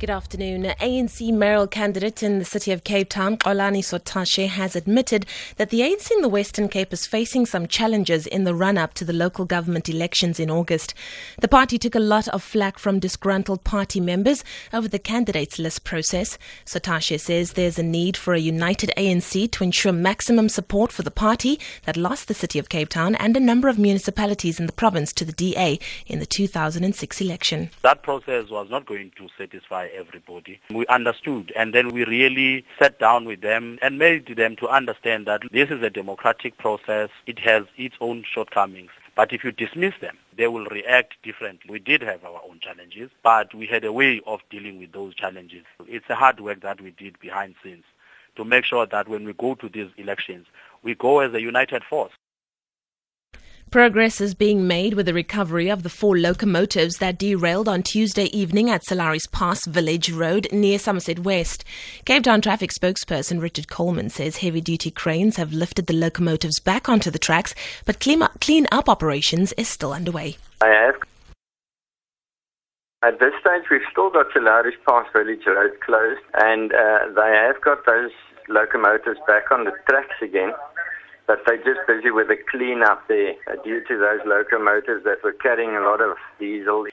Good afternoon. ANC mayoral candidate in the city of Cape Town, Xolani Sotashe, has admitted that the ANC in the Western Cape is facing some challenges in the run up to the local government elections in August. The party took a lot of flack from disgruntled party members over the candidates list process. Sotashe says there's a need for a united ANC to ensure maximum support for the party that lost the city of Cape Town and a number of municipalities in the province to the DA in the 2006 election. That process was not going to satisfy everybody. We understood and then we really sat down with them and made them to understand that this is a democratic process. It has its own shortcomings. But if you dismiss them, they will react differently. We did have our own challenges, but we had a way of dealing with those challenges. It's a hard work that we did behind scenes to make sure that when we go to these elections, we go as a united force. Progress is being made with the recovery of the four locomotives that derailed on Tuesday evening at Sir Lowry's Pass Village Road near Somerset West. Cape Town traffic spokesperson Richard Coleman says heavy duty cranes have lifted the locomotives back onto the tracks, but clean up, clean up operations is still underway. I have. At this stage, we've still got Sir Lowry's Pass Village Road closed, and uh, they have got those locomotives back on the tracks again but they're just busy with the cleanup there uh, due to those locomotives that were carrying a lot of diesel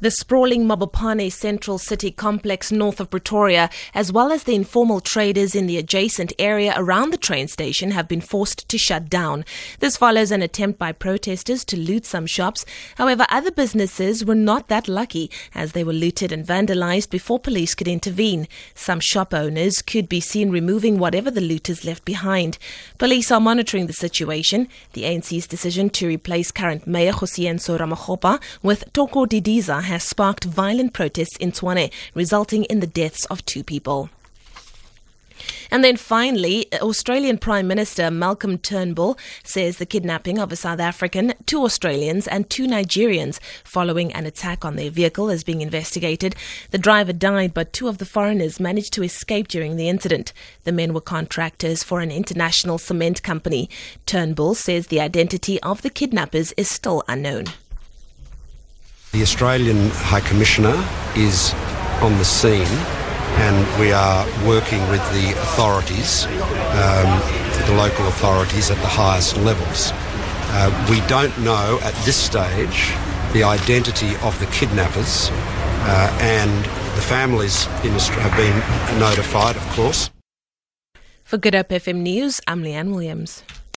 the sprawling Mabopane Central City complex north of Pretoria, as well as the informal traders in the adjacent area around the train station, have been forced to shut down. This follows an attempt by protesters to loot some shops. However, other businesses were not that lucky as they were looted and vandalized before police could intervene. Some shop owners could be seen removing whatever the looters left behind. Police are monitoring the situation. The ANC's decision to replace current Mayor Kgosientsho Ramokgopa with Thoko Didiza has sparked violent protests in Tshwane, resulting in the deaths of two people. And then finally, Australian Prime Minister Malcolm Turnbull says the kidnapping of a South African, two Australians, and two Nigerians following an attack on their vehicle is being investigated. The driver died, but two of the foreigners managed to escape during the incident. The men were contractors for an international cement company. Turnbull says the identity of the kidnappers is still unknown. The Australian High Commissioner is on the scene and we are working with the authorities, um, the local authorities at the highest levels. Uh, we don't know at this stage the identity of the kidnappers uh, and the families have been notified, of course. For Good Hope FM News, I'm Leanne Williams.